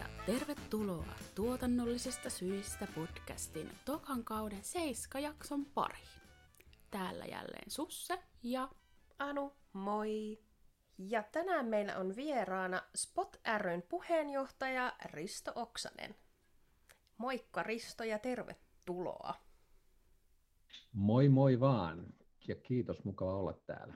ja tervetuloa tuotannollisista syistä podcastin tokan kauden seiskajakson pariin. Täällä jälleen Susse ja Anu, moi! Ja tänään meillä on vieraana Spot ryn puheenjohtaja Risto Oksanen. Moikka Risto ja tervetuloa! Moi moi vaan ja kiitos, mukava olla täällä.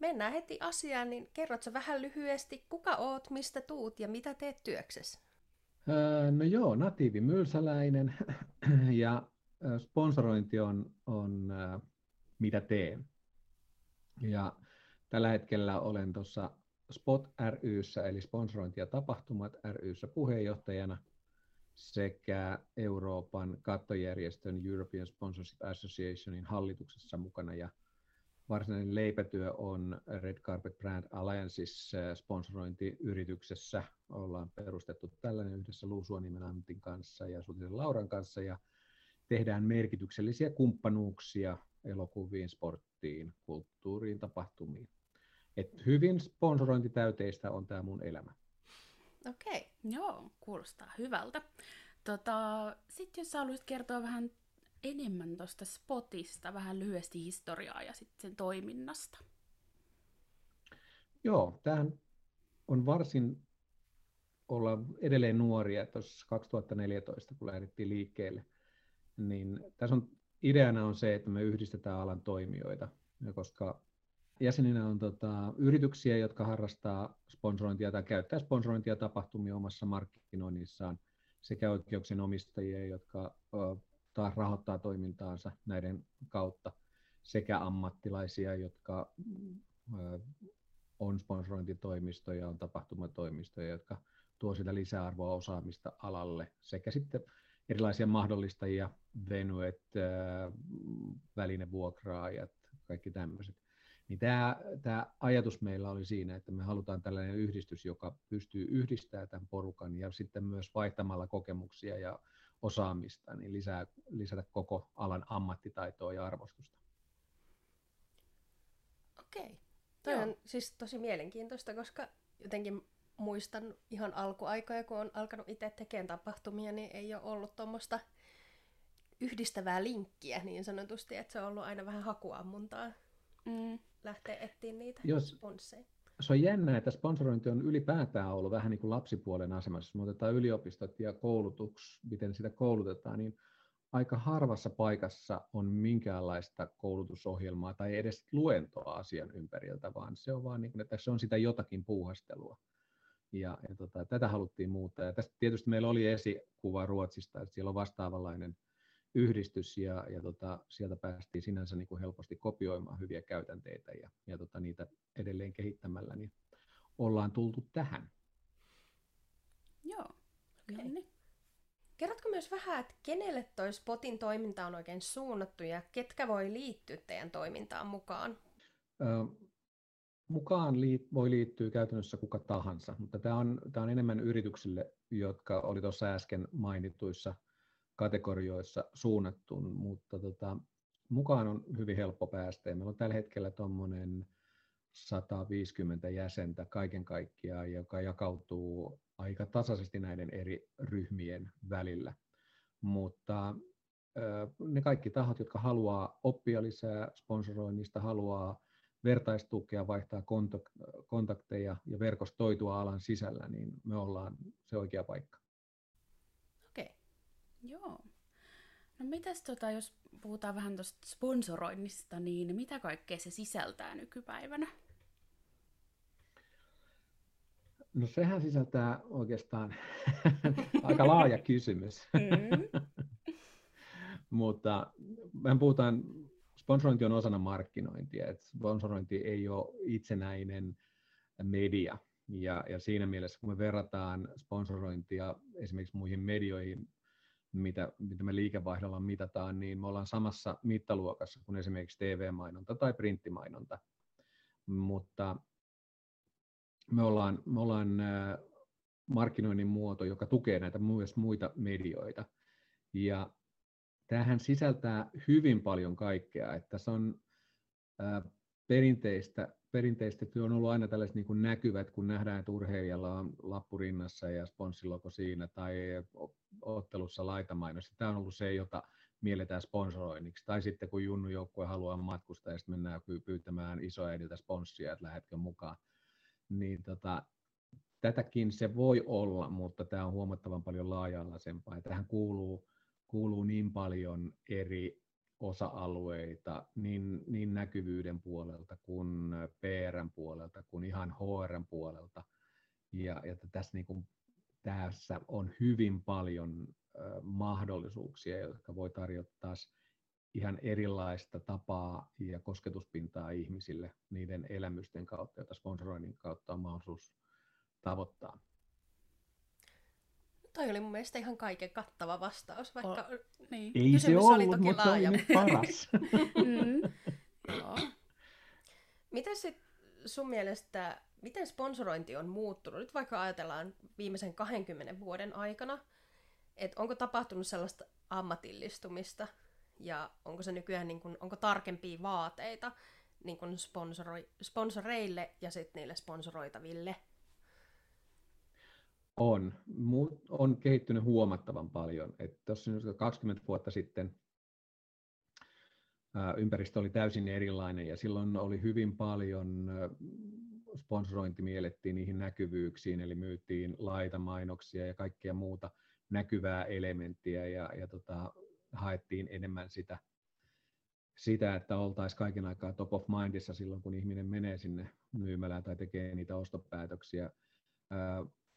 Mennään heti asiaan, niin kerrotko vähän lyhyesti, kuka oot, mistä tuut ja mitä teet työksessä? no joo, natiivi mylsäläinen ja sponsorointi on, on mitä teen. Ja tällä hetkellä olen tuossa Spot ryssä, eli sponsorointi ja tapahtumat ryssä puheenjohtajana sekä Euroopan kattojärjestön European Sponsorship Associationin hallituksessa mukana ja varsinainen leipätyö on Red Carpet Brand Alliances sponsorointiyrityksessä. Ollaan perustettu tällainen yhdessä Luusuonimen Antin kanssa ja Sutisen Lauran kanssa ja tehdään merkityksellisiä kumppanuuksia elokuviin, sporttiin, kulttuuriin, tapahtumiin. Et hyvin sponsorointitäyteistä on tämä mun elämä. Okei, joo, kuulostaa hyvältä. Tota, Sitten jos haluaisit kertoa vähän enemmän tuosta spotista, vähän lyhyesti historiaa ja sitten sen toiminnasta. Joo, tämähän on varsin olla edelleen nuoria. Tuossa 2014, kun lähdettiin liikkeelle, niin tässä on ideana on se, että me yhdistetään alan toimijoita, koska jäseninä on tota, yrityksiä, jotka harrastaa sponsorointia tai käyttää sponsorointia tapahtumia omassa markkinoinnissaan, sekä oikeuksien omistajia, jotka taas rahoittaa toimintaansa näiden kautta sekä ammattilaisia, jotka on sponsorointitoimistoja, on tapahtumatoimistoja, jotka tuo sitä lisäarvoa osaamista alalle, sekä sitten erilaisia mahdollistajia, venuet, välinevuokraajat, kaikki tämmöiset. Niin tämä, tämä ajatus meillä oli siinä, että me halutaan tällainen yhdistys, joka pystyy yhdistämään tämän porukan ja sitten myös vaihtamalla kokemuksia ja osaamista, niin lisää, lisätä koko alan ammattitaitoa ja arvostusta. Okei. Toi on siis tosi mielenkiintoista, koska jotenkin muistan ihan alkuaikoja, kun on alkanut itse tekemään tapahtumia, niin ei ole ollut tuommoista yhdistävää linkkiä niin sanotusti, että se on ollut aina vähän hakuammuntaa mm. lähteä etsiä niitä Jos, sponsseja se on jännä, että sponsorointi on ylipäätään ollut vähän niin kuin lapsipuolen asemassa. Jos me otetaan yliopistot ja koulutus, miten sitä koulutetaan, niin aika harvassa paikassa on minkäänlaista koulutusohjelmaa tai edes luentoa asian ympäriltä, vaan se on vaan niin kuin, että se on sitä jotakin puuhastelua. Ja, ja tota, tätä haluttiin muuttaa. Ja tästä tietysti meillä oli esikuva Ruotsista, että siellä on vastaavanlainen yhdistys ja, ja tota, sieltä päästiin sinänsä niin kuin helposti kopioimaan hyviä käytänteitä ja, ja tota, niitä edelleen kehittämällä, niin ollaan tultu tähän. Joo, okay. niin. Kerrotko myös vähän, että kenelle toi Spotin toiminta on oikein suunnattu ja ketkä voi liittyä teidän toimintaan mukaan? Ö, mukaan liit- voi liittyä käytännössä kuka tahansa, mutta tämä on, tämä on enemmän yrityksille, jotka oli tuossa äsken mainituissa – kategorioissa suunnattu, mutta tota, mukaan on hyvin helppo päästä. Ja meillä on tällä hetkellä tuommoinen 150 jäsentä kaiken kaikkiaan, joka jakautuu aika tasaisesti näiden eri ryhmien välillä. Mutta ne kaikki tahot, jotka haluaa oppia lisää sponsoroinnista, haluaa vertaistukea, vaihtaa kontakteja ja verkostoitua alan sisällä, niin me ollaan se oikea paikka. Joo. No mitäs tota, jos puhutaan vähän tuosta sponsoroinnista, niin mitä kaikkea se sisältää nykypäivänä? No sehän sisältää oikeastaan aika laaja kysymys. Mm. Mutta mehän puhutaan, sponsorointi on osana markkinointia, että sponsorointi ei ole itsenäinen media. Ja, ja siinä mielessä, kun me verrataan sponsorointia esimerkiksi muihin medioihin, mitä, mitä me liikevaihdolla mitataan, niin me ollaan samassa mittaluokassa kuin esimerkiksi TV-mainonta tai printtimainonta. Mutta me ollaan, me ollaan markkinoinnin muoto, joka tukee näitä myös muita medioita. Ja tämähän sisältää hyvin paljon kaikkea. Että tässä on perinteistä, perinteistä työ on ollut aina tällaiset niin näkyvät, kun nähdään, että urheilijalla on lappu rinnassa ja sponssiloko siinä tai ottelussa laitamainos. Tämä on ollut se, jota mielletään sponsoroinniksi. Tai sitten kun Junnu joukkue haluaa matkustaa ja sitten mennään pyytämään isoäidiltä sponssia, että lähetkö mukaan. Niin tota, tätäkin se voi olla, mutta tämä on huomattavan paljon. Ja tähän kuuluu, kuuluu niin paljon eri osa-alueita niin, niin näkyvyyden puolelta kuin PRn puolelta kuin ihan HRn puolelta. Ja, ja tässä, niin kuin, tässä on hyvin paljon mahdollisuuksia, jotka voi tarjottaa ihan erilaista tapaa ja kosketuspintaa ihmisille niiden elämysten kautta, joita sponsoroinnin kautta on mahdollisuus tavoittaa. Toi oli mun mielestä ihan kaiken kattava vastaus, vaikka o, niin. Ei se ollut, oli toki mutta laaja. se oli paras. mm. Joo. Miten sit sun mielestä, miten sponsorointi on muuttunut? Nyt vaikka ajatellaan viimeisen 20 vuoden aikana, että onko tapahtunut sellaista ammatillistumista ja onko se nykyään niin kun, onko tarkempia vaateita niin kun sponsori, sponsoreille ja sitten niille sponsoroitaville – on. On kehittynyt huomattavan paljon. Tuossa 20 vuotta sitten ympäristö oli täysin erilainen ja silloin oli hyvin paljon sponsorointi miellettiin niihin näkyvyyksiin, eli myytiin laitamainoksia ja kaikkea muuta näkyvää elementtiä ja, ja tota, haettiin enemmän sitä, sitä, että oltaisiin kaiken aikaa top of mindissa silloin, kun ihminen menee sinne myymälään tai tekee niitä ostopäätöksiä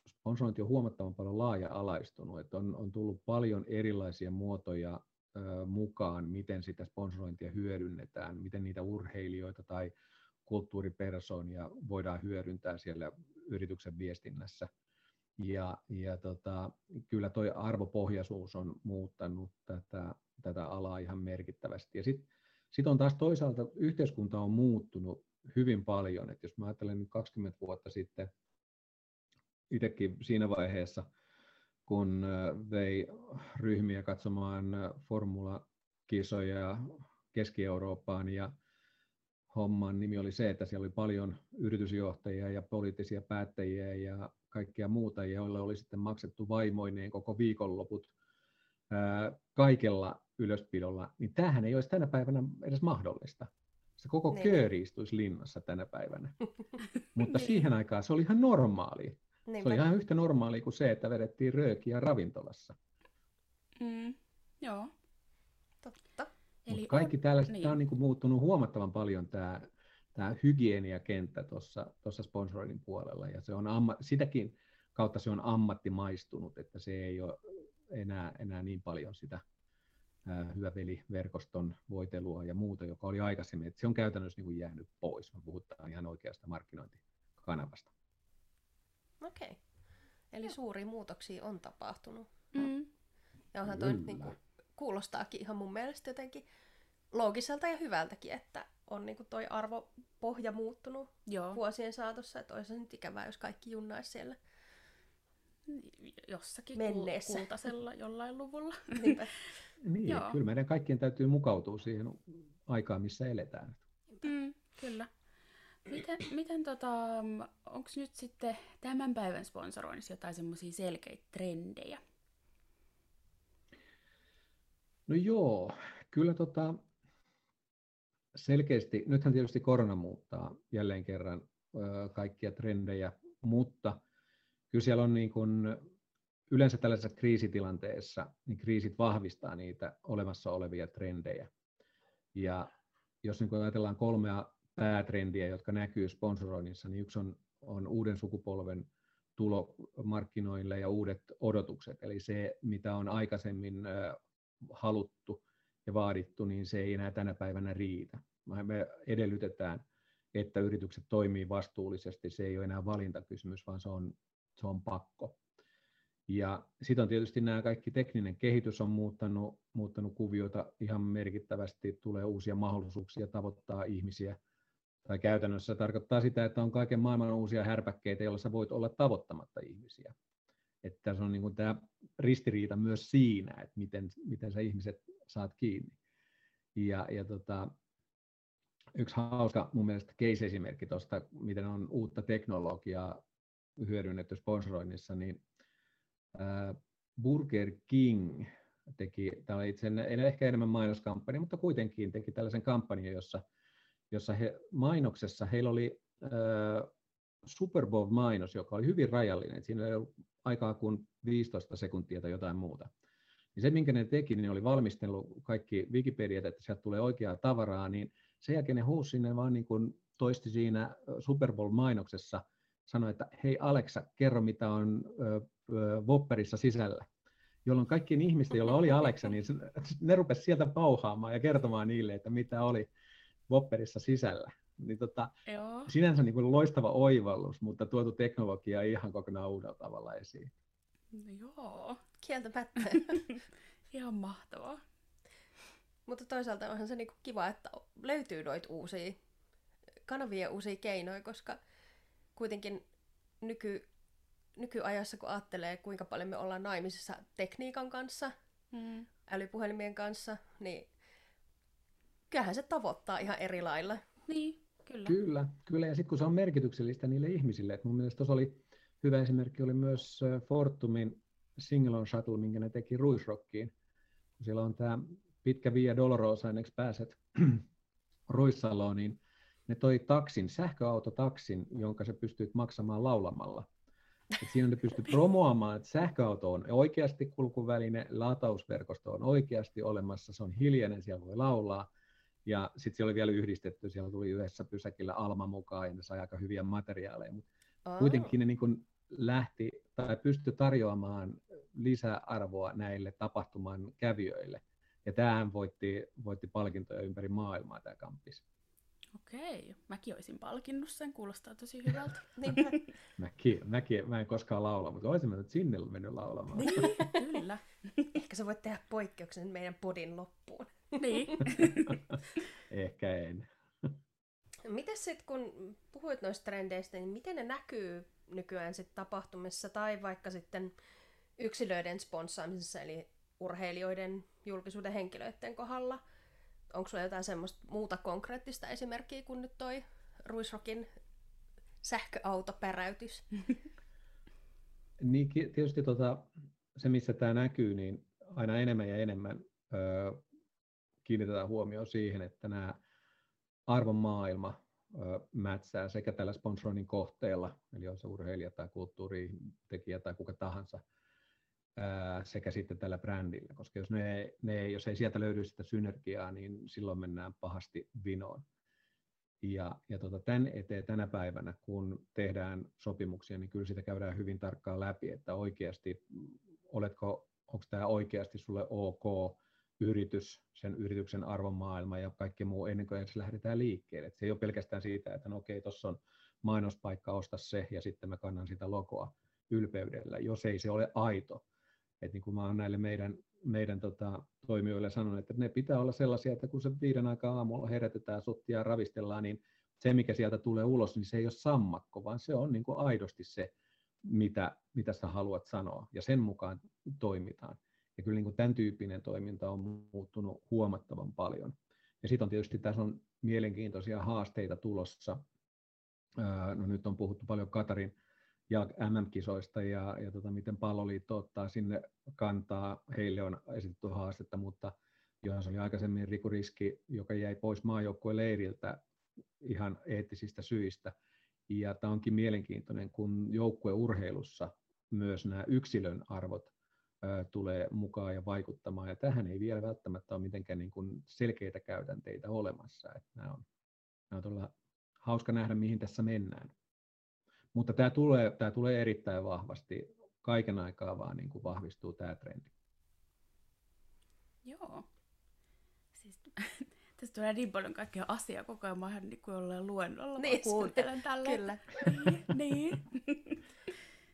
sponsorointi on huomattavan paljon laaja-alaistunut, että on, on tullut paljon erilaisia muotoja ö, mukaan, miten sitä sponsorointia hyödynnetään, miten niitä urheilijoita tai kulttuuripersonia voidaan hyödyntää siellä yrityksen viestinnässä. Ja, ja tota, kyllä tuo arvopohjaisuus on muuttanut tätä, tätä alaa ihan merkittävästi. Ja sitten sit on taas toisaalta yhteiskunta on muuttunut hyvin paljon. Et jos mä ajattelen nyt 20 vuotta sitten, itsekin siinä vaiheessa, kun vei ryhmiä katsomaan formula-kisoja Keski-Eurooppaan ja homman nimi oli se, että siellä oli paljon yritysjohtajia ja poliittisia päättäjiä ja kaikkea muuta, joille oli sitten maksettu vaimoineen koko viikonloput kaikella ylöspidolla, niin tämähän ei olisi tänä päivänä edes mahdollista. Se koko niin. kööri istuisi linnassa tänä päivänä. Mutta niin. siihen aikaan se oli ihan normaali. Niinpä. Se oli ihan yhtä normaali kuin se, että vedettiin röökiä ravintolassa. Mm, joo. Totta. Eli kaikki tällaiset, niin. tämä on niin kuin muuttunut huomattavan paljon tämä, tämä hygieniakenttä tuossa sponsoroinnin puolella, ja se on amma, sitäkin kautta se on ammattimaistunut, että se ei ole enää, enää niin paljon sitä hyväveliverkoston voitelua ja muuta, joka oli aikaisemmin. Että se on käytännössä niin kuin jäänyt pois. Me puhutaan ihan oikeasta markkinointikanavasta. Okei. Okay. Eli suuria muutoksia on tapahtunut. Mm. Ja onhan toi nyt niin kuin, kuulostaakin ihan mun mielestä jotenkin loogiselta ja hyvältäkin, että on niin kuin toi arvopohja muuttunut Joo. vuosien saatossa, että olisi nyt ikävää, jos kaikki junnaisi siellä jossakin menneessä. kultasella jollain luvulla. niin, Joo. kyllä meidän kaikkien täytyy mukautua siihen aikaan, missä eletään. Mm, kyllä. Miten, miten tota, onko nyt sitten tämän päivän sponsoroinnissa jotain semmoisia selkeitä trendejä? No joo, kyllä tota, selkeästi, nythän tietysti korona muuttaa jälleen kerran ö, kaikkia trendejä, mutta kyllä siellä on niin kuin, yleensä tällaisessa kriisitilanteessa, niin kriisit vahvistaa niitä olemassa olevia trendejä. Ja jos niin ajatellaan kolmea päätrendiä, jotka näkyy sponsoroinnissa, niin yksi on, on uuden sukupolven tulo markkinoille ja uudet odotukset. Eli se, mitä on aikaisemmin haluttu ja vaadittu, niin se ei enää tänä päivänä riitä. Me edellytetään, että yritykset toimii vastuullisesti. Se ei ole enää valintakysymys, vaan se on, se on pakko. Ja sitten on tietysti nämä kaikki tekninen kehitys on muuttanut, muuttanut kuviota ihan merkittävästi, tulee uusia mahdollisuuksia tavoittaa ihmisiä – tai käytännössä tarkoittaa sitä, että on kaiken maailman uusia härpäkkeitä, joilla sä voit olla tavoittamatta ihmisiä. Että se on niin kuin tämä ristiriita myös siinä, että miten, miten sä ihmiset saat kiinni. Ja, ja tota, yksi hauska mun mielestä case-esimerkki tuosta, miten on uutta teknologiaa hyödynnetty sponsoroinnissa, niin Burger King teki, tämä oli itse ehkä enemmän mainoskampanja, mutta kuitenkin teki tällaisen kampanjan, jossa, jossa he, mainoksessa heillä oli äh, Super Bowl-mainos, joka oli hyvin rajallinen. Siinä ollut aikaa kuin 15 sekuntia tai jotain muuta. Niin se, minkä ne teki, niin oli valmistellut kaikki Wikipediat, että sieltä tulee oikeaa tavaraa, niin sen jälkeen ne huusi sinne vaan niin kuin toisti siinä Super Bowl-mainoksessa, sanoi, että hei Alexa, kerro mitä on Whopperissa sisällä. Jolloin kaikkien ihmisten, joilla oli Alexa, niin ne rupesivat sieltä pauhaamaan ja kertomaan niille, että mitä oli Whopperissa sisällä. Niin tota, Joo. sinänsä niin kuin loistava oivallus, mutta tuotu teknologia ihan kokonaan uudella tavalla esiin. No joo. Kieltämättä. ihan mahtavaa. Mutta toisaalta onhan se niinku kiva, että löytyy noita uusia kanavia ja uusia keinoja, koska kuitenkin nyky, nykyajassa, kun ajattelee, kuinka paljon me ollaan naimisissa tekniikan kanssa, mm. älypuhelimien kanssa, niin kyllähän se tavoittaa ihan eri lailla. Niin, kyllä. Kyllä, kyllä. ja sitten kun se on merkityksellistä niille ihmisille, että mun mielestä tuossa oli hyvä esimerkki oli myös Fortumin Single on Shuttle, minkä ne teki Ruisrockiin. Siellä on tämä pitkä Via Dolorosa, ennen pääset Ruissaloon, niin ne toi taksin, sähköautotaksin, jonka se pystyt maksamaan laulamalla. Et siinä ne pystyt promoamaan, että sähköauto on oikeasti kulkuväline, latausverkosto on oikeasti olemassa, se on hiljainen, siellä voi laulaa. Ja sitten siellä oli vielä yhdistetty, siellä tuli yhdessä pysäkillä Alma mukaan ja ne sai aika hyviä materiaaleja. Mutta oh. kuitenkin ne niin kun lähti tai pystyi tarjoamaan lisäarvoa näille tapahtuman kävijöille. Ja tämähän voitti, voitti palkintoja ympäri maailmaa tämä kampis. Okei, mäkin olisin palkinnut sen, kuulostaa tosi hyvältä. niin, mäkin, mäkin, mä en koskaan laula, mutta olisin mennyt sinne mennyt laulamaan. Niin, kyllä. Ehkä sä voit tehdä poikkeuksen meidän podin loppuun. Niin. Ehkä en. Miten sitten, kun puhuit noista trendeistä, niin miten ne näkyy nykyään sit tapahtumissa tai vaikka sitten yksilöiden sponssaamisessa, eli urheilijoiden, julkisuuden henkilöiden kohdalla? Onko sulla jotain semmoista muuta konkreettista esimerkkiä kuin nyt toi Ruisrokin sähköautopäräytys? niin, tietysti tota, se, missä tämä näkyy, niin aina enemmän ja enemmän öö, kiinnitetään huomioon siihen, että nämä arvomaailma mätsää sekä tällä sponsoroinnin kohteella, eli on se urheilija tai kulttuuritekijä tai kuka tahansa, sekä sitten tällä brändillä, koska jos, ne, ne, jos ei sieltä löydy sitä synergiaa, niin silloin mennään pahasti vinoon. Ja, ja tota, tämän eteen tänä päivänä, kun tehdään sopimuksia, niin kyllä sitä käydään hyvin tarkkaan läpi, että oikeasti, oletko, onko tämä oikeasti sulle ok yritys, sen yrityksen arvomaailma ja kaikki muu ennen kuin edes lähdetään liikkeelle. Et se ei ole pelkästään siitä, että no okei, tuossa on mainospaikka, osta se ja sitten mä kannan sitä logoa ylpeydellä, jos ei se ole aito että niin kuin mä oon näille meidän, meidän tota, toimijoille sanonut, että ne pitää olla sellaisia, että kun se viiden aikaa aamulla herätetään, suttia ja ravistellaan, niin se, mikä sieltä tulee ulos, niin se ei ole sammakko, vaan se on niin kuin aidosti se, mitä, mitä sä haluat sanoa, ja sen mukaan toimitaan. Ja kyllä niin kuin tämän tyyppinen toiminta on muuttunut huomattavan paljon. Ja sitten on tietysti tässä on mielenkiintoisia haasteita tulossa. No nyt on puhuttu paljon Katarin ja MM-kisoista ja, ja tota, miten palloliitto ottaa sinne kantaa. Heille on esitetty haastetta, mutta johon se oli aikaisemmin Riku Riski, joka jäi pois maajoukkueen leiriltä ihan eettisistä syistä. Ja tämä onkin mielenkiintoinen, kun joukkueurheilussa myös nämä yksilön arvot tulee mukaan ja vaikuttamaan. Ja tähän ei vielä välttämättä ole mitenkään niin kuin selkeitä käytänteitä olemassa. Että nämä on, nämä on todella hauska nähdä, mihin tässä mennään. Mutta tämä tulee, tämä tulee erittäin vahvasti, kaiken aikaa vaan niin kuin vahvistuu tämä trendi. Joo. Siis, tässä tulee niin paljon kaikkea asiaa koko ajan, mä niin kuin ollaan luennolla, niin, kuuntelen tällä. Kyllä. Niin, niin.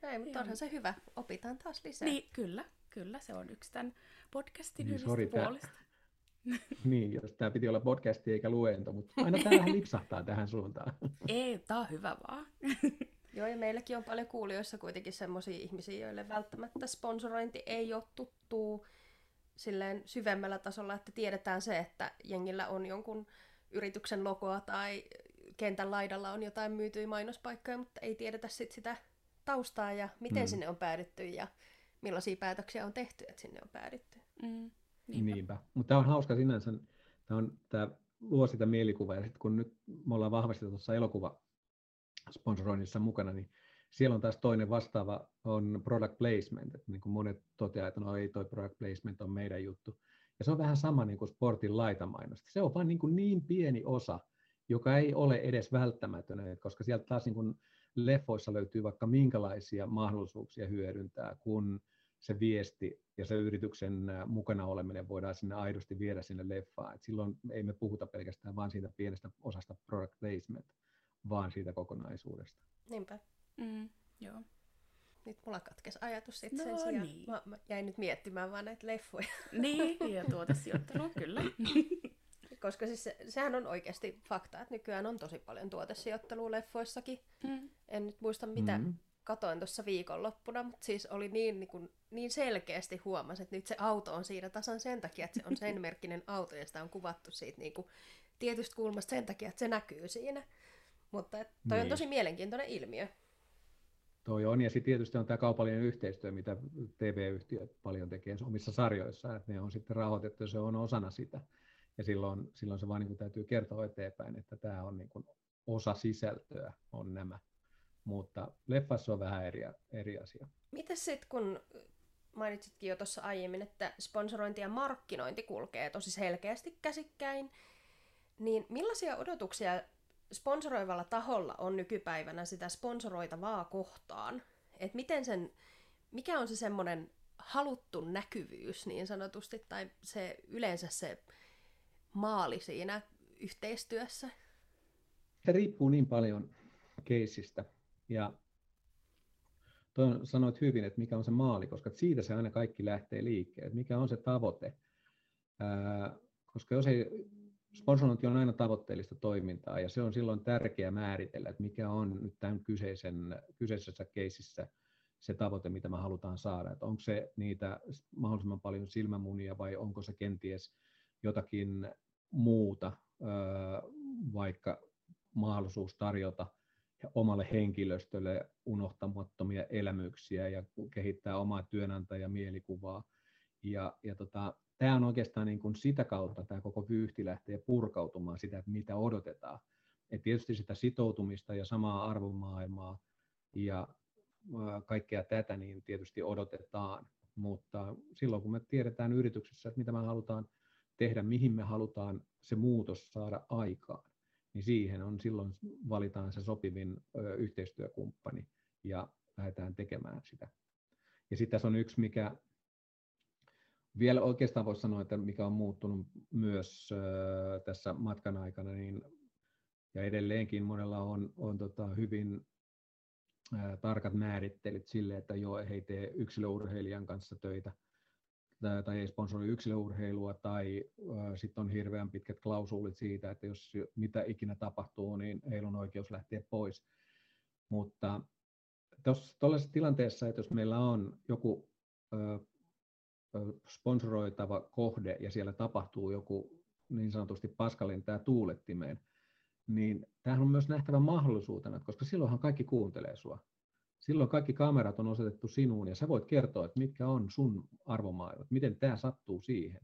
Ei, mutta onhan se hyvä. Opitaan taas lisää. Niin, kyllä. Kyllä, se on yksi tämän podcastin niin, sorry, puolista. Tämä... niin, jos tämä piti olla podcasti eikä luento, mutta aina tämä vähän lipsahtaa tähän suuntaan. Ei, tämä on hyvä vaan. Joo, ja meilläkin on paljon kuulijoissa kuitenkin semmoisia ihmisiä, joille välttämättä sponsorointi ei ole tuttuu silleen syvemmällä tasolla, että tiedetään se, että jengillä on jonkun yrityksen logoa tai kentän laidalla on jotain myytyjä mainospaikkoja, mutta ei tiedetä sit sitä taustaa ja miten mm. sinne on päädytty ja millaisia päätöksiä on tehty, että sinne on päädytty. Mm. Niinpä. Niinpä. Mutta tämä on hauska sinänsä. Tämä, on, tämä luo sitä mielikuvaa. Ja sitten kun nyt me ollaan vahvasti tuossa elokuva sponsoroinnissa mukana, niin siellä on taas toinen vastaava, on product placement. Että niin kuin monet toteaa, että no ei toi product placement on meidän juttu. Ja se on vähän sama niin kuin sportin laitamainosta. Se on vain niin, kuin niin pieni osa, joka ei ole edes välttämätön, koska sieltä taas niin kuin leffoissa löytyy vaikka minkälaisia mahdollisuuksia hyödyntää, kun se viesti ja se yrityksen mukana oleminen voidaan sinne aidosti viedä sinne leffaan. Et silloin ei me puhuta pelkästään vain siitä pienestä osasta product placement, vaan siitä kokonaisuudesta. Niinpä. Mm, joo. Nyt mulla katkesi ajatus sitten no, sen sijaan. Niin. Mä, mä jäin nyt miettimään vaan näitä leffoja. Niin, ja tuotesijoittelua, kyllä. Koska siis se, sehän on oikeasti fakta, että nykyään on tosi paljon tuotesijoittelua leffoissakin. Mm. En nyt muista mitä mm. katoin tuossa viikonloppuna, mutta siis oli niin, niin, kuin, niin selkeästi huomasi, että nyt se auto on siinä tasan sen takia, että se on sen merkkinen auto ja sitä on kuvattu siitä niin kuin tietystä kulmasta sen takia, että se näkyy siinä. Mutta toi niin. on tosi mielenkiintoinen ilmiö. Toi on, ja sitten tietysti on tämä kaupallinen yhteistyö, mitä TV-yhtiöt paljon tekee omissa sarjoissaan, että ne on sitten rahoitettu, ja se on osana sitä. Ja silloin, silloin se vaan niin täytyy kertoa eteenpäin, että tämä on niin kuin osa sisältöä, on nämä. Mutta leffassa on vähän eri, eri asia. Miten sitten, kun mainitsitkin jo tuossa aiemmin, että sponsorointi ja markkinointi kulkee tosi selkeästi käsikkäin, niin millaisia odotuksia sponsoroivalla taholla on nykypäivänä sitä sponsoroitavaa kohtaan? Et miten sen, mikä on se semmoinen haluttu näkyvyys niin sanotusti, tai se yleensä se maali siinä yhteistyössä? Se riippuu niin paljon keisistä. Ja toi sanoit hyvin, että mikä on se maali, koska siitä se aina kaikki lähtee liikkeelle. Mikä on se tavoite? Ää, koska jos ei, sponsorointi on aina tavoitteellista toimintaa ja se on silloin tärkeää määritellä, että mikä on nyt tämän kyseisen, kyseisessä keisissä se tavoite, mitä me halutaan saada. Että onko se niitä mahdollisimman paljon silmämunia vai onko se kenties jotakin muuta, vaikka mahdollisuus tarjota omalle henkilöstölle unohtamattomia elämyksiä ja kehittää omaa työnantajamielikuvaa. Ja, ja tota, tämä on oikeastaan niin kuin sitä kautta tämä koko vyyhti lähtee purkautumaan sitä, että mitä odotetaan. Et tietysti sitä sitoutumista ja samaa arvomaailmaa ja kaikkea tätä niin tietysti odotetaan, mutta silloin kun me tiedetään yrityksessä, että mitä me halutaan tehdä, mihin me halutaan se muutos saada aikaan, niin siihen on silloin valitaan se sopivin yhteistyökumppani ja lähdetään tekemään sitä. Ja sitten tässä on yksi, mikä vielä oikeastaan voisi sanoa, että mikä on muuttunut myös tässä matkan aikana, niin, ja edelleenkin monella on, on tota hyvin tarkat määrittelyt sille, että joo, he tee yksilöurheilijan kanssa töitä, tai ei sponsori yksilöurheilua, tai sitten on hirveän pitkät klausuulit siitä, että jos mitä ikinä tapahtuu, niin heillä on oikeus lähteä pois. Mutta tuollaisessa tilanteessa, että jos meillä on joku ö, sponsoroitava kohde ja siellä tapahtuu joku niin sanotusti paskalin tämä tuulettimeen, niin tämähän on myös nähtävä mahdollisuutena, koska silloinhan kaikki kuuntelee sinua silloin kaikki kamerat on osoitettu sinuun ja sä voit kertoa, että mitkä on sun arvomaailmat, miten tämä sattuu siihen.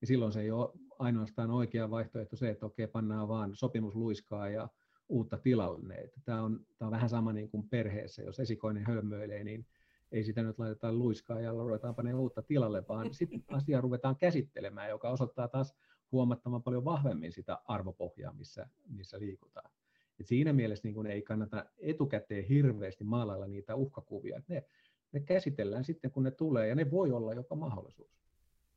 Ja silloin se ei ole ainoastaan oikea vaihtoehto se, että okei, pannaan vaan sopimusluiskaa ja uutta tilalle. Tämä on, tämä on vähän sama niin kuin perheessä, jos esikoinen hölmöilee, niin ei sitä nyt laiteta luiskaa ja ruvetaan panemaan uutta tilalle, vaan sitten asiaa ruvetaan käsittelemään, joka osoittaa taas huomattavan paljon vahvemmin sitä arvopohjaa, missä, missä liikutaan. Et siinä mielessä niin kun ei kannata etukäteen hirveästi maalailla niitä uhkakuvia. Et ne, ne käsitellään sitten, kun ne tulee, ja ne voi olla jopa mahdollisuus.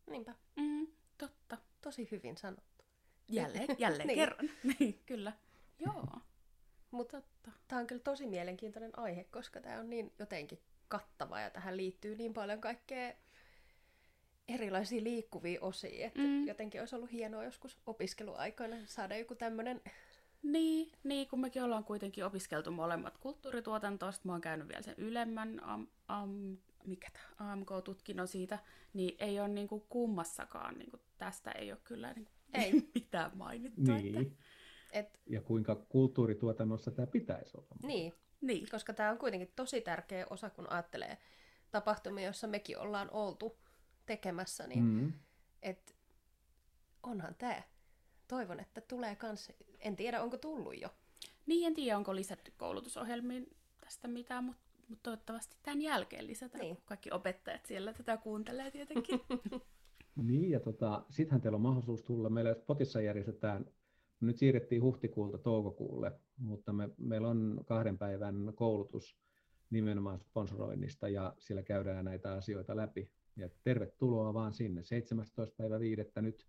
Niinpä. Mm, totta. Tosi hyvin sanottu. Jälleen, jälleen niin. kerran. niin, kyllä. Joo. Mutta tämä on kyllä tosi mielenkiintoinen aihe, koska tämä on niin jotenkin kattava ja tähän liittyy niin paljon kaikkea erilaisia liikkuvia osia, että mm. jotenkin olisi ollut hienoa joskus opiskeluaikoina saada joku tämmöinen niin, niin, kun mekin ollaan kuitenkin opiskeltu molemmat kulttuurituotantosta, mä oon käynyt vielä sen ylemmän am, am, mikä AMK-tutkinnon siitä, niin ei ole niinku kummassakaan, niinku, tästä ei ole kyllä niinku ei. mitään mainittua. Niin. Että... Et... Ja kuinka kulttuurituotannossa tämä pitäisi olla. Niin, niin. koska tämä on kuitenkin tosi tärkeä osa, kun ajattelee tapahtumia, jossa mekin ollaan oltu tekemässä, niin mm. et onhan tämä. Toivon, että tulee kans. En tiedä, onko tullut jo. Niin, en tiedä, onko lisätty koulutusohjelmiin tästä mitään, mutta mut toivottavasti tämän jälkeen lisätään, niin. kaikki opettajat siellä tätä kuuntelee tietenkin. niin, ja tota, sittenhän teillä on mahdollisuus tulla. Meillä Spotissa järjestetään, nyt siirrettiin huhtikuulta toukokuulle, mutta me, meillä on kahden päivän koulutus nimenomaan sponsoroinnista, ja siellä käydään näitä asioita läpi. Ja tervetuloa vaan sinne. 17. päivä viidettä nyt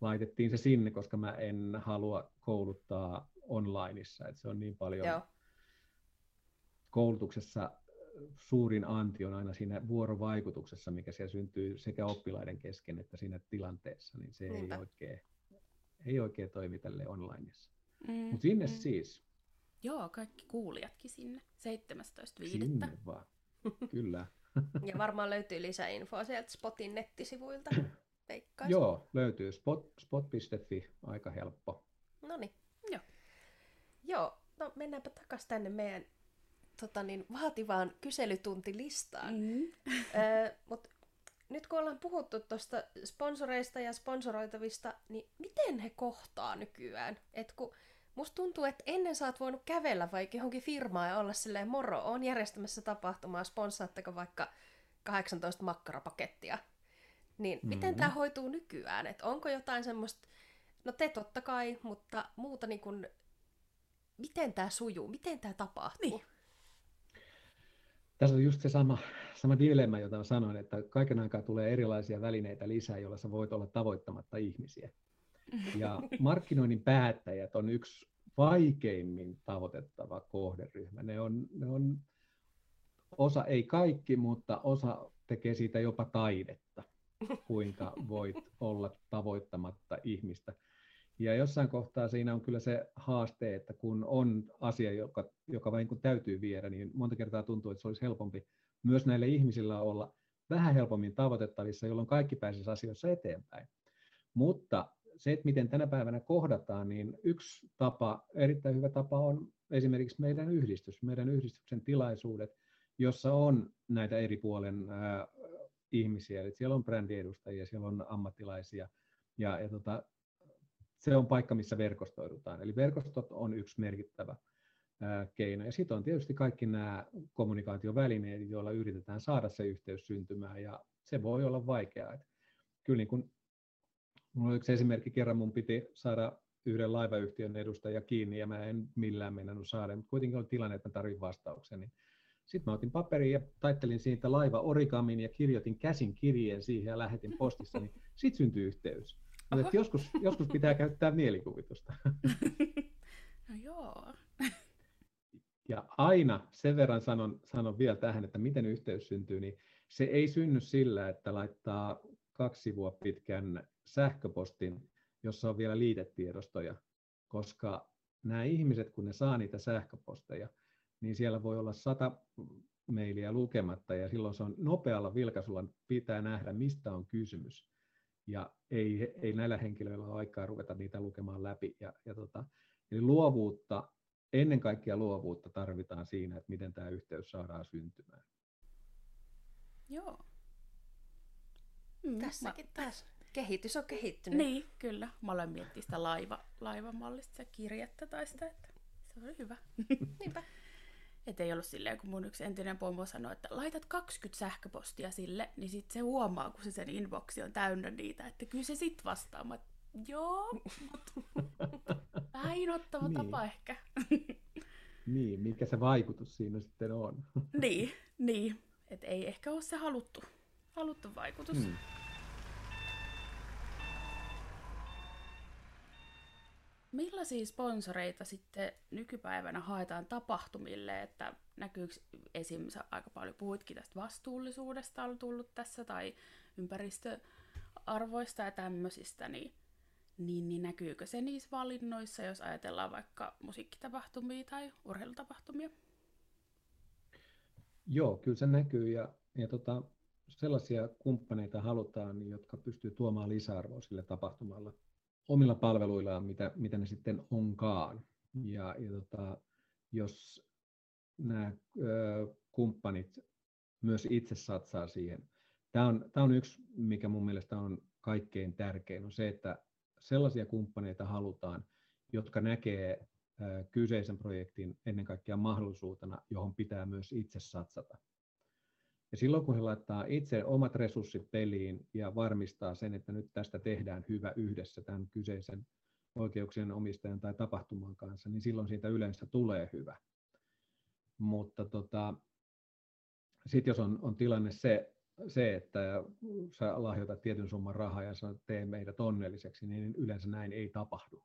laitettiin se sinne, koska mä en halua kouluttaa onlineissa, että se on niin paljon Joo. koulutuksessa suurin anti on aina siinä vuorovaikutuksessa, mikä siellä syntyy sekä oppilaiden kesken että siinä tilanteessa, niin se ei oikein, ei oikein toimi tälle onlineissa. Mm, Mutta sinne mm. siis. Joo, kaikki kuulijatkin sinne. 17.5. Sinne vaan, kyllä. ja varmaan löytyy lisäinfoa sieltä Spotin nettisivuilta. Veikkaisin. Joo, löytyy spot, spot.fi, aika helppo. No niin. Joo. Joo, no mennäänpä takaisin tänne meidän tota niin, vaativaan kyselytuntilistaan. Mm-hmm. Ö, mut nyt kun ollaan puhuttu tuosta sponsoreista ja sponsoroitavista, niin miten he kohtaa nykyään? Et kun musta tuntuu, että ennen sä oot voinut kävellä vaikka johonkin firmaan ja olla silleen, moro, on järjestämässä tapahtumaa, sponssaatteko vaikka 18 makkarapakettia? Niin mm-hmm. miten tämä hoituu nykyään? Et onko jotain semmoista, no te totta kai, mutta muuta niin kuin, miten tämä sujuu, miten tämä tapahtuu? Niin. Tässä on just se sama, sama dilemma, jota sanoin, että kaiken aikaa tulee erilaisia välineitä lisää, joilla sä voit olla tavoittamatta ihmisiä. Ja markkinoinnin päättäjät on yksi vaikeimmin tavoitettava kohderyhmä. Ne on, ne on osa, ei kaikki, mutta osa tekee siitä jopa taidetta kuinka voit olla tavoittamatta ihmistä. Ja jossain kohtaa siinä on kyllä se haaste, että kun on asia, joka, joka vain kun täytyy viedä, niin monta kertaa tuntuu, että se olisi helpompi myös näille ihmisillä olla vähän helpommin tavoitettavissa, jolloin kaikki pääsisi asioissa eteenpäin. Mutta se, että miten tänä päivänä kohdataan, niin yksi tapa, erittäin hyvä tapa on esimerkiksi meidän yhdistys, meidän yhdistyksen tilaisuudet, jossa on näitä eri puolen ihmisiä, eli siellä on brändiedustajia, siellä on ammattilaisia, ja, ja tota, se on paikka, missä verkostoidutaan. Eli verkostot on yksi merkittävä ää, keino. Ja sitten on tietysti kaikki nämä kommunikaatiovälineet, joilla yritetään saada se yhteys syntymään, ja se voi olla vaikeaa. Et kyllä niin kun, minulla oli yksi esimerkki, kerran mun piti saada yhden laivayhtiön edustaja kiinni, ja mä en millään mennänyt saada, mutta kuitenkin oli tilanne, että mä tarvitsin vastauksen. Niin sitten mä otin paperin ja taittelin siitä laiva orikamin ja kirjoitin käsin kirjeen siihen ja lähetin postissa, niin sitten syntyi yhteys. Mutta joskus, joskus pitää käyttää mielikuvitusta. No joo. Ja aina sen verran sanon, sanon vielä tähän, että miten yhteys syntyy, niin se ei synny sillä, että laittaa kaksi sivua pitkän sähköpostin, jossa on vielä liitetiedostoja, koska nämä ihmiset, kun ne saa niitä sähköposteja, niin siellä voi olla sata mailia lukematta ja silloin se on nopealla vilkaisulla pitää nähdä, mistä on kysymys. Ja ei, ei näillä henkilöillä ole aikaa ruveta niitä lukemaan läpi. Ja, ja tota, eli luovuutta, ennen kaikkea luovuutta tarvitaan siinä, että miten tämä yhteys saadaan syntymään. Joo. Mm, Tässäkin mä... taas kehitys on kehittynyt. Niin, kyllä. Mä olen miettinyt sitä laiva, laivamallista kirjettä tai sitä, että se oli hyvä. Niinpä. Että ei ollut silleen, kun mun yksi entinen pomo sanoi, että laitat 20 sähköpostia sille, niin sit se huomaa, kun se sen inboxi on täynnä niitä, että kyllä se sit vastaa. Mä, joo, mutta vähän inottava niin. tapa ehkä. niin, mikä se vaikutus siinä sitten on. niin, niin. Että ei ehkä ole se haluttu, haluttu vaikutus. Hmm. Millaisia sponsoreita sitten nykypäivänä haetaan tapahtumille, että näkyykö esim. aika paljon puhuitkin tästä vastuullisuudesta on tullut tässä tai ympäristöarvoista ja tämmöisistä, niin, niin, niin näkyykö se niissä valinnoissa, jos ajatellaan vaikka musiikkitapahtumia tai urheilutapahtumia? Joo, kyllä se näkyy ja, ja tota, sellaisia kumppaneita halutaan, jotka pystyy tuomaan lisäarvoa sille tapahtumalla omilla palveluillaan, mitä, mitä ne sitten onkaan. Ja, ja tota, jos nämä ö, kumppanit myös itse satsaa siihen. Tämä on, tämä on yksi, mikä mun mielestä on kaikkein tärkein, on se, että sellaisia kumppaneita halutaan, jotka näkee kyseisen projektin ennen kaikkea mahdollisuutena, johon pitää myös itse satsata. Ja silloin kun he laittaa itse omat resurssit peliin ja varmistaa sen, että nyt tästä tehdään hyvä yhdessä tämän kyseisen oikeuksien omistajan tai tapahtuman kanssa, niin silloin siitä yleensä tulee hyvä. Mutta tota, sitten jos on, on tilanne se, se, että sä lahjoitat tietyn summan rahaa ja sanot, tee meidät onnelliseksi, niin yleensä näin ei tapahdu.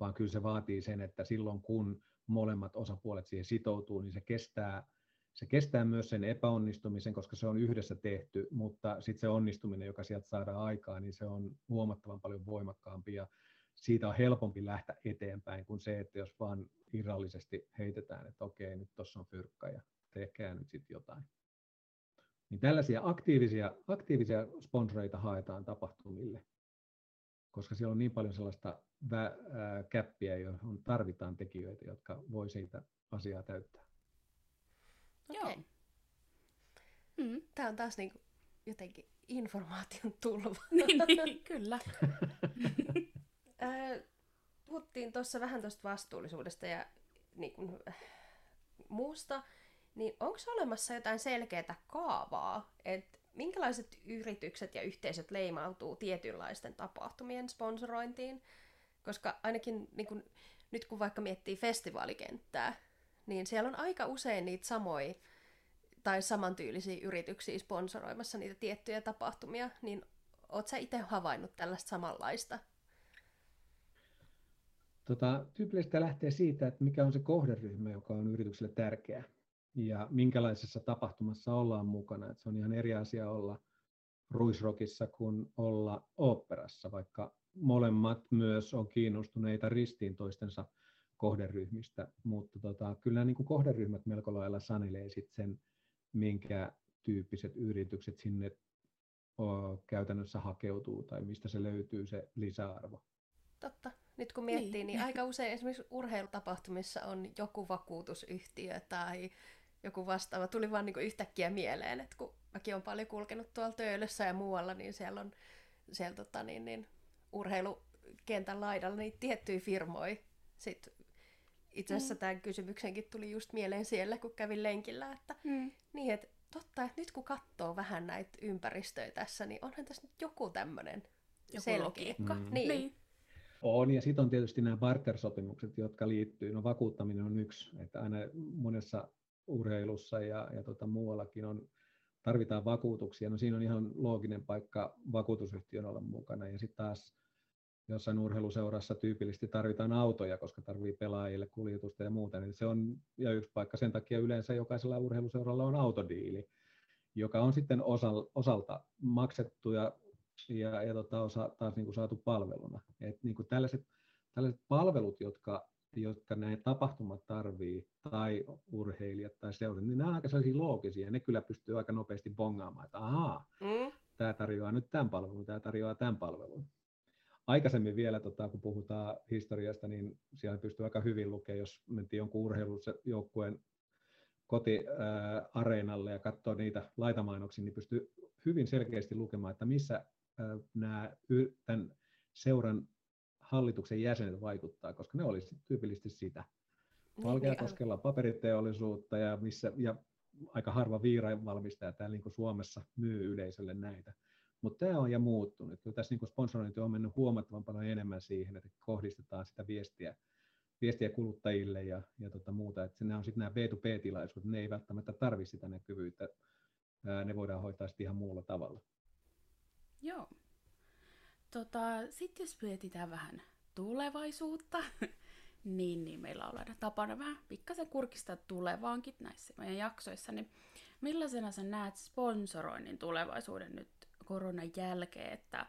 Vaan kyllä se vaatii sen, että silloin kun molemmat osapuolet siihen sitoutuu, niin se kestää, se kestää myös sen epäonnistumisen, koska se on yhdessä tehty, mutta sitten se onnistuminen, joka sieltä saadaan aikaan, niin se on huomattavan paljon voimakkaampi ja siitä on helpompi lähteä eteenpäin kuin se, että jos vaan irrallisesti heitetään, että okei, nyt tuossa on fyrkka ja tehkää nyt sitten jotain. Niin tällaisia aktiivisia, aktiivisia sponsoreita haetaan tapahtumille, koska siellä on niin paljon sellaista vä, ää, käppiä, johon tarvitaan tekijöitä, jotka voi siitä asiaa täyttää. Okay. Joo. Mm. Tämä on taas niinku jotenkin informaation tulva. niin, niin, kyllä. Puhuttiin tuossa vähän tuosta vastuullisuudesta ja niin kuin, äh, muusta, niin onko olemassa jotain selkeää kaavaa, että minkälaiset yritykset ja yhteisöt leimautuu tietynlaisten tapahtumien sponsorointiin? Koska ainakin niin kun, nyt kun vaikka miettii festivaalikenttää, niin siellä on aika usein niitä samoja tai samantyylisiä yrityksiä sponsoroimassa niitä tiettyjä tapahtumia, niin oot sä itse havainnut tällaista samanlaista? Tota, tyypillistä lähtee siitä, että mikä on se kohderyhmä, joka on yritykselle tärkeä ja minkälaisessa tapahtumassa ollaan mukana. Et se on ihan eri asia olla ruisrokissa kuin olla oopperassa, vaikka molemmat myös on kiinnostuneita ristiin toistensa kohderyhmistä, mutta tota, kyllä niin kuin kohderyhmät melko lailla sanelee sit sen, minkä tyyppiset yritykset sinne o, käytännössä hakeutuu tai mistä se löytyy se lisäarvo. Totta. Nyt kun miettii, niin, niin aika usein esimerkiksi urheilutapahtumissa on joku vakuutusyhtiö tai joku vastaava. Tuli vaan niin yhtäkkiä mieleen, että kun mäkin olen paljon kulkenut tuolla Töölössä ja muualla, niin siellä on siellä, tota, niin, niin, urheilukentän laidalla niin tiettyjä firmoja. Sitten itse asiassa mm. tämän kysymyksenkin tuli just mieleen siellä, kun kävin lenkillä, että mm. niin, että totta, että nyt kun katsoo vähän näitä ympäristöjä tässä, niin onhan tässä nyt joku tämmöinen selkeä. Mm. Niin. niin. On, ja sitten on tietysti nämä barter-sopimukset, jotka liittyy, no vakuuttaminen on yksi, että aina monessa urheilussa ja, ja tota, muuallakin on, tarvitaan vakuutuksia. No siinä on ihan looginen paikka vakuutusyhtiön olla mukana. Ja sitten taas jossain urheiluseurassa tyypillisesti tarvitaan autoja, koska tarvii pelaajille kuljetusta ja muuta. Niin se on ja yksi paikka. Sen takia yleensä jokaisella urheiluseuralla on autodiili, joka on sitten osal, osalta maksettu ja, ja, ja tota, osa taas niin kuin saatu palveluna. Et niin kuin tällaiset, tällaiset palvelut, jotka jotka näin tapahtumat tarvii, tai urheilijat tai seurat, niin nämä on aika sellaisia loogisia. Ne kyllä pystyy aika nopeasti bongaamaan, että ahaa, mm. tämä tarjoaa nyt tämän palvelun, tämä tarjoaa tämän palvelun. Aikaisemmin vielä, tota, kun puhutaan historiasta, niin siellä pystyy aika hyvin lukemaan, jos mentiin jonkun urheilujoukkueen kotiareenalle ja katsoo niitä laitamainoksia, niin pystyy hyvin selkeästi lukemaan, että missä nämä tämän seuran hallituksen jäsenet vaikuttaa, koska ne olisi tyypillisesti sitä. Niin, Valkeakoskella paperiteollisuutta ja, missä, ja aika harva viirainvalmistaja täällä niin Suomessa myy yleisölle näitä. Mutta tämä on ja muuttunut. Kyllä tässä niin sponsorointi on mennyt huomattavan paljon enemmän siihen, että kohdistetaan sitä viestiä, viestiä kuluttajille ja, ja tota muuta. Että nämä on sitten nämä B2B-tilaisuudet, ne ei välttämättä tarvitse sitä näkyvyyttä. Ne voidaan hoitaa sitten ihan muulla tavalla. Joo. Tota, Sitten jos mietitään vähän tulevaisuutta, niin, niin meillä on aina tapana vähän pikkasen kurkistaa tulevaankin näissä meidän jaksoissa, niin millaisena sä näet sponsoroinnin tulevaisuuden nyt koronan jälkeen, että,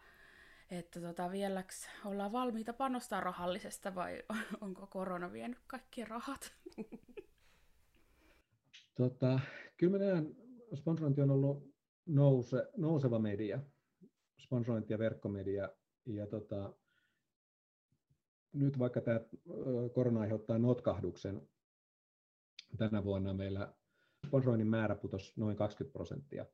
että tota, vieläks ollaan valmiita panostaa rahallisesta vai onko korona vienyt kaikki rahat? Tota, kyllä mä näen, sponsorointi on ollut nouse, nouseva media sponsorointi ja verkkomedia. Ja tota, nyt vaikka tämä korona aiheuttaa notkahduksen, tänä vuonna meillä sponsoroinnin määrä putosi noin 20 prosenttia,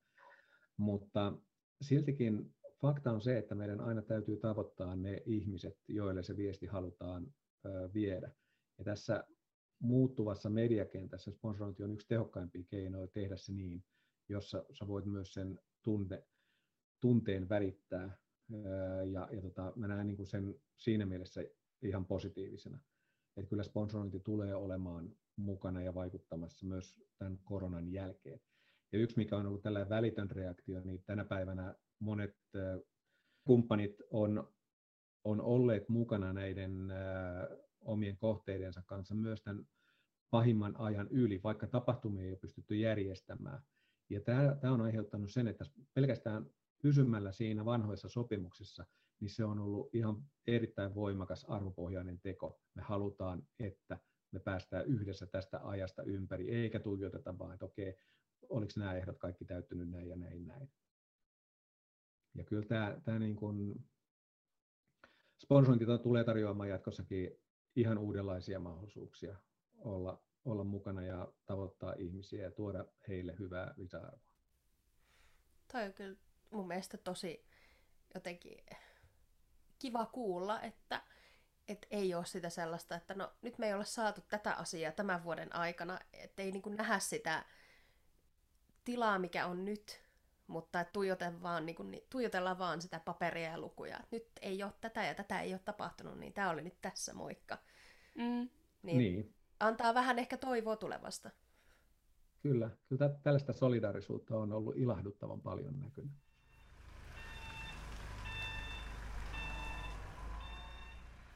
mutta siltikin fakta on se, että meidän aina täytyy tavoittaa ne ihmiset, joille se viesti halutaan viedä. Ja tässä muuttuvassa mediakentässä sponsorointi on yksi tehokkaimpia keinoja tehdä se niin, jossa sä voit myös sen tunne, tunteen välittää. Ja, ja tota, mä näen niin kuin sen siinä mielessä ihan positiivisena. Että kyllä sponsorointi tulee olemaan mukana ja vaikuttamassa myös tämän koronan jälkeen. Ja yksi, mikä on ollut tällainen välitön reaktio, niin tänä päivänä monet kumppanit on, on olleet mukana näiden omien kohteidensa kanssa myös tämän pahimman ajan yli, vaikka tapahtumia ei ole pystytty järjestämään. Ja tämä, tämä on aiheuttanut sen, että pelkästään pysymällä siinä vanhoissa sopimuksissa, niin se on ollut ihan erittäin voimakas arvopohjainen teko. Me halutaan, että me päästään yhdessä tästä ajasta ympäri, eikä tuijoteta vaan, että okei, oliko nämä ehdot kaikki täyttynyt näin ja näin näin. Ja kyllä tämä, tämä niin kuin sponsorointi tulee tarjoamaan jatkossakin ihan uudenlaisia mahdollisuuksia olla, olla mukana ja tavoittaa ihmisiä ja tuoda heille hyvää lisäarvoa. Toi on kyllä mun mielestä tosi jotenkin kiva kuulla, että, että ei ole sitä sellaista, että no nyt me ei ole saatu tätä asiaa tämän vuoden aikana, että ei niin nähdä sitä tilaa, mikä on nyt, mutta että tuijotellaan vaan, niin kuin, tuijotellaan vaan sitä paperia ja lukuja. Nyt ei ole tätä ja tätä ei ole tapahtunut, niin tämä oli nyt tässä, moikka. Mm. Niin, niin. Antaa vähän ehkä toivoa tulevasta. Kyllä, kyllä tällaista solidaarisuutta on ollut ilahduttavan paljon näkynyt.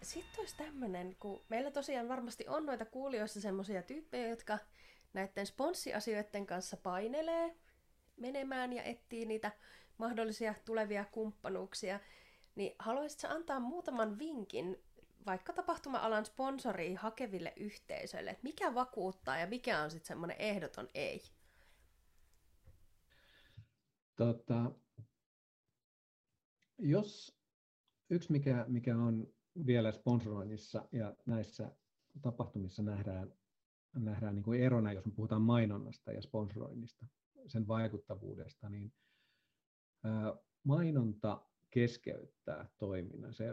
Sitten olisi tämmöinen, kun meillä tosiaan varmasti on noita kuulijoissa semmoisia tyyppejä, jotka näiden sponssiasioiden kanssa painelee menemään ja etsii niitä mahdollisia tulevia kumppanuuksia, niin haluaisitko antaa muutaman vinkin vaikka tapahtuma-alan sponsoriin hakeville yhteisöille, että mikä vakuuttaa ja mikä on sitten semmoinen ehdoton ei? Tota, jos yksi mikä, mikä on vielä sponsoroinnissa ja näissä tapahtumissa nähdään, nähdään niin kuin erona, jos me puhutaan mainonnasta ja sponsoroinnista, sen vaikuttavuudesta, niin mainonta keskeyttää toiminnan. Se,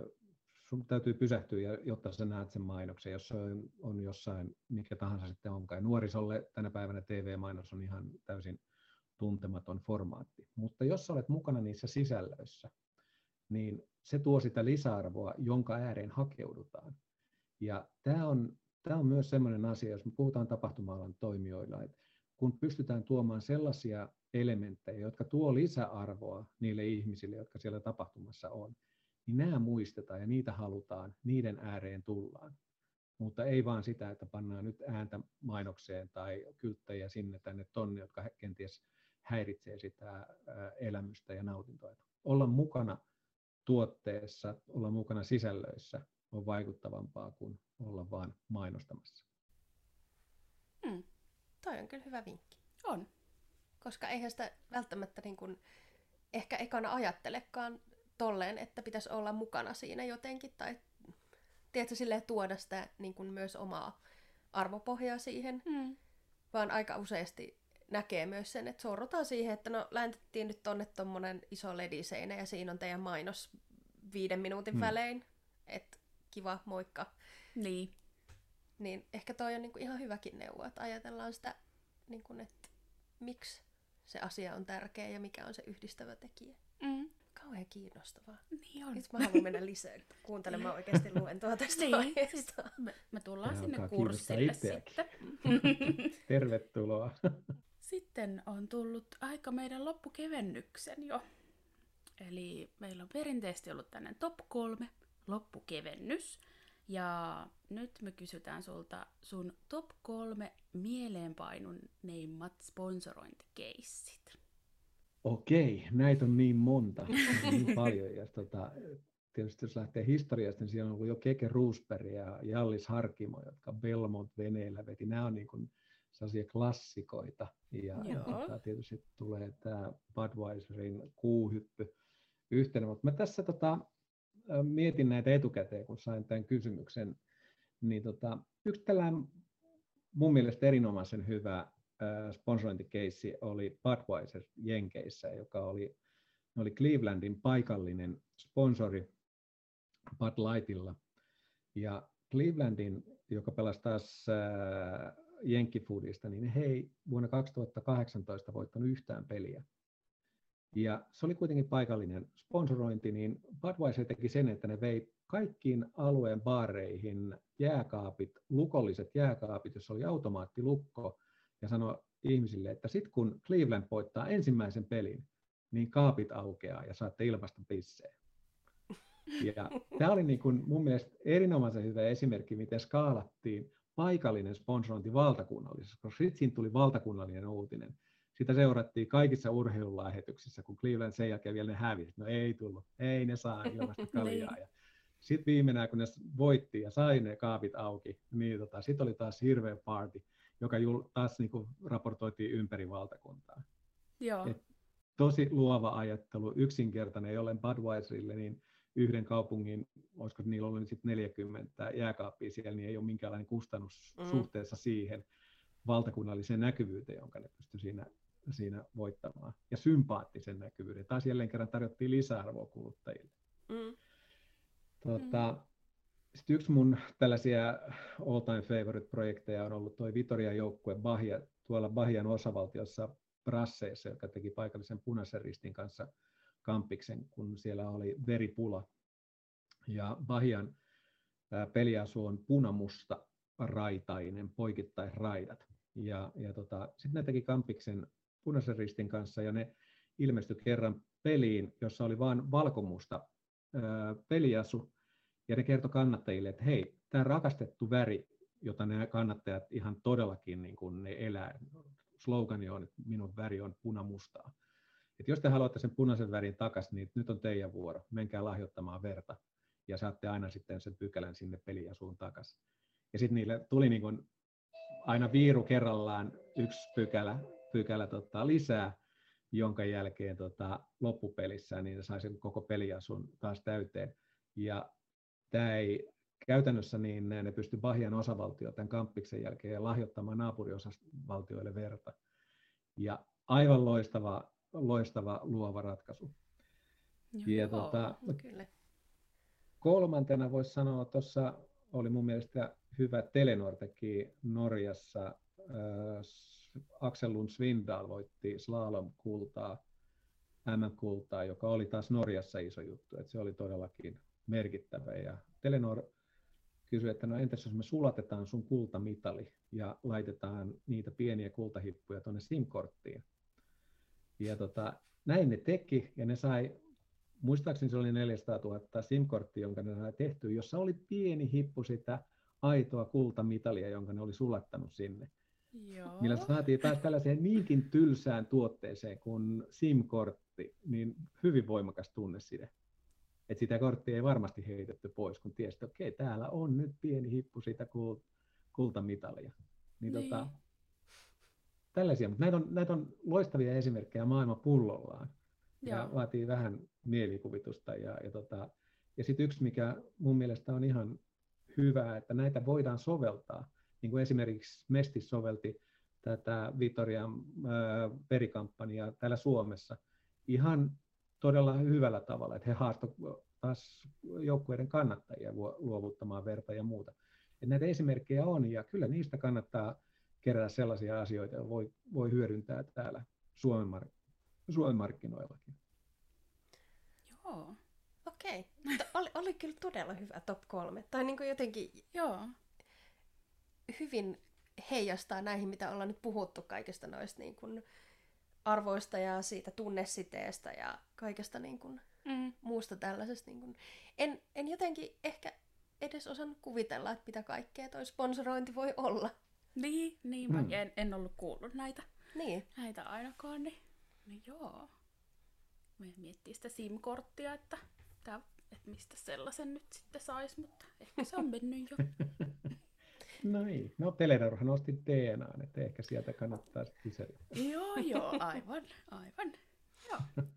sun täytyy pysähtyä, jotta sä näet sen mainoksen, jos se on, on jossain, mikä tahansa sitten onkaan. Nuorisolle tänä päivänä TV-mainos on ihan täysin tuntematon formaatti. Mutta jos olet mukana niissä sisällöissä, niin se tuo sitä lisäarvoa, jonka ääreen hakeudutaan. Ja tämä on, tämä on myös sellainen asia, jos me puhutaan tapahtuma-alan toimijoilla, että kun pystytään tuomaan sellaisia elementtejä, jotka tuo lisäarvoa niille ihmisille, jotka siellä tapahtumassa on, niin nämä muistetaan ja niitä halutaan, niiden ääreen tullaan. Mutta ei vaan sitä, että pannaan nyt ääntä mainokseen tai kylttäjiä sinne tänne tonne, jotka kenties häiritsee sitä elämystä ja nautintoa. Olla mukana tuotteessa, olla mukana sisällöissä on vaikuttavampaa kuin olla vain mainostamassa. Hmm. Toi on kyllä hyvä vinkki. On. Koska eihän sitä välttämättä niin kuin ehkä ekana ajattelekaan tolleen, että pitäisi olla mukana siinä jotenkin. Tai tiedätkö, silleen tuoda sitä niin kuin myös omaa arvopohjaa siihen. Hmm. Vaan aika useasti näkee myös sen, että sorrutaan siihen, että no läntettiin nyt tonne tommonen iso lediseinä ja siinä on teidän mainos viiden minuutin hmm. välein. Että kiva, moikka. Niin. Niin ehkä toi on niinku ihan hyväkin neuvo, että ajatellaan sitä, niinku, että miksi se asia on tärkeä ja mikä on se yhdistävä tekijä. Mm. Kauhean kiinnostavaa. Niin on. Nyt mä haluan mennä lisää kuuntelemaan oikeasti luentoa tästä niin, aiheesta. Me, me tullaan Tämä sinne kurssille sitten. Tervetuloa. Sitten on tullut aika meidän loppukevennyksen jo. Eli meillä on perinteisesti ollut tänne top kolme loppukevennys. Ja nyt me kysytään sulta sun top kolme mieleenpainuneimmat sponsorointikeissit. Okei, näitä on niin monta, niin paljon. Ja tota, tietysti jos lähtee historiasta, niin siellä on ollut jo Keke Roosberg ja Jallis Harkimo, jotka Belmont-veneillä veti. Nämä on niin kuin sellaisia klassikoita. Ja, ja tota, tietysti tulee tämä Budweiserin kuuhyppy yhtenä. Mutta mä tässä tota, mietin näitä etukäteen, kun sain tämän kysymyksen, niin tota, yksi tällainen mun mielestä erinomaisen hyvä sponsorointikeissi oli Budweiser Jenkeissä, joka oli, oli Clevelandin paikallinen sponsori Bud Lightilla. Ja Clevelandin, joka pelasi taas Jenkkifoodista, niin he ei vuonna 2018 voittanut yhtään peliä. Ja se oli kuitenkin paikallinen sponsorointi, niin Budweiser teki sen, että ne vei kaikkiin alueen baareihin jääkaapit, lukolliset jääkaapit, jossa oli automaattilukko, ja sanoi ihmisille, että sitten kun Cleveland voittaa ensimmäisen pelin, niin kaapit aukeaa ja saatte ilmasta pisseen. Ja tämä oli niin kuin mun mielestä erinomaisen hyvä esimerkki, miten skaalattiin paikallinen sponsorointi valtakunnallisessa, koska sitten siinä tuli valtakunnallinen uutinen. Sitä seurattiin kaikissa urheilulähetyksissä, kun Cleveland sen jälkeen vielä ne hävisi. No ei tullut, ei ne saa ilmasta kaljaa. Niin. Sitten viimeinen, kun ne voitti ja sai ne kaapit auki, niin tota, sitten oli taas hirveä party, joka jul, taas niin kuin raportoitiin ympäri valtakuntaa. Joo. Et tosi luova ajattelu, yksinkertainen, jollen Budweiserille, niin yhden kaupungin, olisiko niillä ollut sitten 40 jääkaappia siellä, niin ei ole minkäänlainen kustannus mm. suhteessa siihen valtakunnalliseen näkyvyyteen, jonka ne pystyivät siinä, siinä voittamaan. Ja sympaattisen näkyvyyden. Taas jälleen kerran tarjottiin lisäarvoa kuluttajille. Mm. Tota, mm. Sitten yksi mun tällaisia all-time favorite-projekteja on ollut tuo Vitoria-joukkue Bahia, tuolla Bahian osavaltiossa Brasseissa, joka teki paikallisen punaisen ristin kanssa kampiksen, kun siellä oli veripula. Ja Bahian peliasu on punamusta raitainen, poikittain raidat. Ja, ja tota, sitten ne teki kampiksen punaisen ristin kanssa ja ne ilmestyi kerran peliin, jossa oli vain valkomusta peliasu. Ja ne kertoi kannattajille, että hei, tämä rakastettu väri, jota ne kannattajat ihan todellakin niin kuin ne elää, slogani on, että minun väri on punamustaa että jos te haluatte sen punaisen värin takaisin, niin nyt on teidän vuoro. Menkää lahjoittamaan verta ja saatte aina sitten sen pykälän sinne peliasuun takaisin. Ja sitten niille tuli niin kuin aina viiru kerrallaan yksi pykälä, pykälä tota, lisää, jonka jälkeen tota, loppupelissä niin sai sen koko peliasun taas täyteen. Ja tämä ei käytännössä niin ne pysty Bahian osavaltio tämän kamppiksen jälkeen lahjoittamaan naapuriosavaltioille verta. Ja aivan loistava loistava luova ratkaisu. Joo, ja tuota, kyllä. Kolmantena voisi sanoa, tuossa oli mun mielestä hyvä Telenor teki Norjassa. Äh, Axel Lund Svindal voitti slalom-kultaa, MM-kultaa, joka oli taas Norjassa iso juttu. että se oli todellakin merkittävä. Ja Telenor kysyi, että no entäs jos me sulatetaan sun kultamitali ja laitetaan niitä pieniä kultahippuja tuonne SIM-korttiin, ja tota, näin ne teki, ja ne sai, muistaakseni se oli 400 000 SIM-korttia, jonka ne sai tehty, jossa oli pieni hippu sitä aitoa kultamitalia, jonka ne oli sulattanut sinne. Joo. Millä saatiin taas tällaiseen niinkin tylsään tuotteeseen kuin SIM-kortti, niin hyvin voimakas tunneside. Että sitä korttia ei varmasti heitetty pois, kun tiesi, että okei, täällä on nyt pieni hippu sitä kultamitalia. Niin, niin. Tota, tällaisia, mutta näitä on, näitä on loistavia esimerkkejä maailman pullollaan. Joo. Ja vaatii vähän mielikuvitusta. Ja, ja, tota, ja sitten yksi, mikä mun mielestä on ihan hyvä, että näitä voidaan soveltaa. Niin kuin esimerkiksi Mestis sovelti tätä Vitorian perikampanjaa täällä Suomessa ihan todella hyvällä tavalla, että he haastoivat taas joukkueiden kannattajia luovuttamaan verta ja muuta. että näitä esimerkkejä on ja kyllä niistä kannattaa kerätä sellaisia asioita, joita voi, voi hyödyntää täällä Suomen, mark- Suomen markkinoillakin. Joo. Okei. Okay. Oli, oli kyllä todella hyvä top kolme. Tai niin kuin jotenkin Joo. Hyvin heijastaa näihin, mitä ollaan nyt puhuttu kaikista noista niin kuin arvoista ja siitä tunnesiteestä ja kaikesta niin kuin mm. muusta tällaisesta. Niin kuin. En, en jotenkin ehkä edes osannut kuvitella, että mitä kaikkea toi sponsorointi voi olla. Niin, niin mm. en, en ollut kuullut näitä, niin. näitä ainakaan. Niin, niin joo. Mä miettii sitä SIM-korttia, että, että mistä sellaisen nyt sitten saisi, mutta ehkä se on mennyt jo. No niin, no Telenorhan osti DNA, että ehkä sieltä kannattaa kysellä. joo, joo, aivan, aivan. Joo.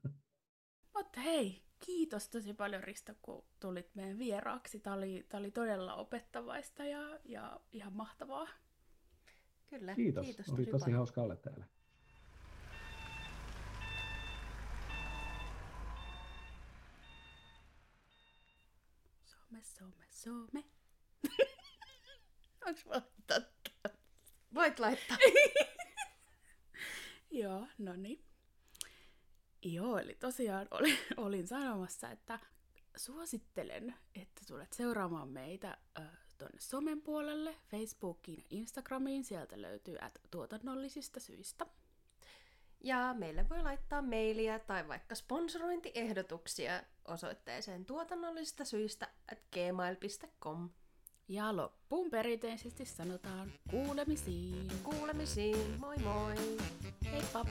Mutta hei, kiitos tosi paljon Risto, kun tulit meidän vieraaksi. Tämä oli, tämä oli todella opettavaista ja, ja ihan mahtavaa. Kyllä, Kiitos. kiitos Oli tosi paljon. hauska olla täällä. Some, some, some. Onks mä totta? Voit laittaa. Joo, no niin. Joo, eli tosiaan olin, olin sanomassa, että suosittelen, että tulet seuraamaan meitä äh, tuonne somen puolelle, Facebookiin ja Instagramiin. Sieltä löytyy at tuotannollisista syistä. Ja meille voi laittaa mailia tai vaikka sponsorointiehdotuksia osoitteeseen tuotannollisista syistä at gmail.com. Ja loppuun perinteisesti sanotaan kuulemisiin. Kuulemisiin, moi moi! Heippa!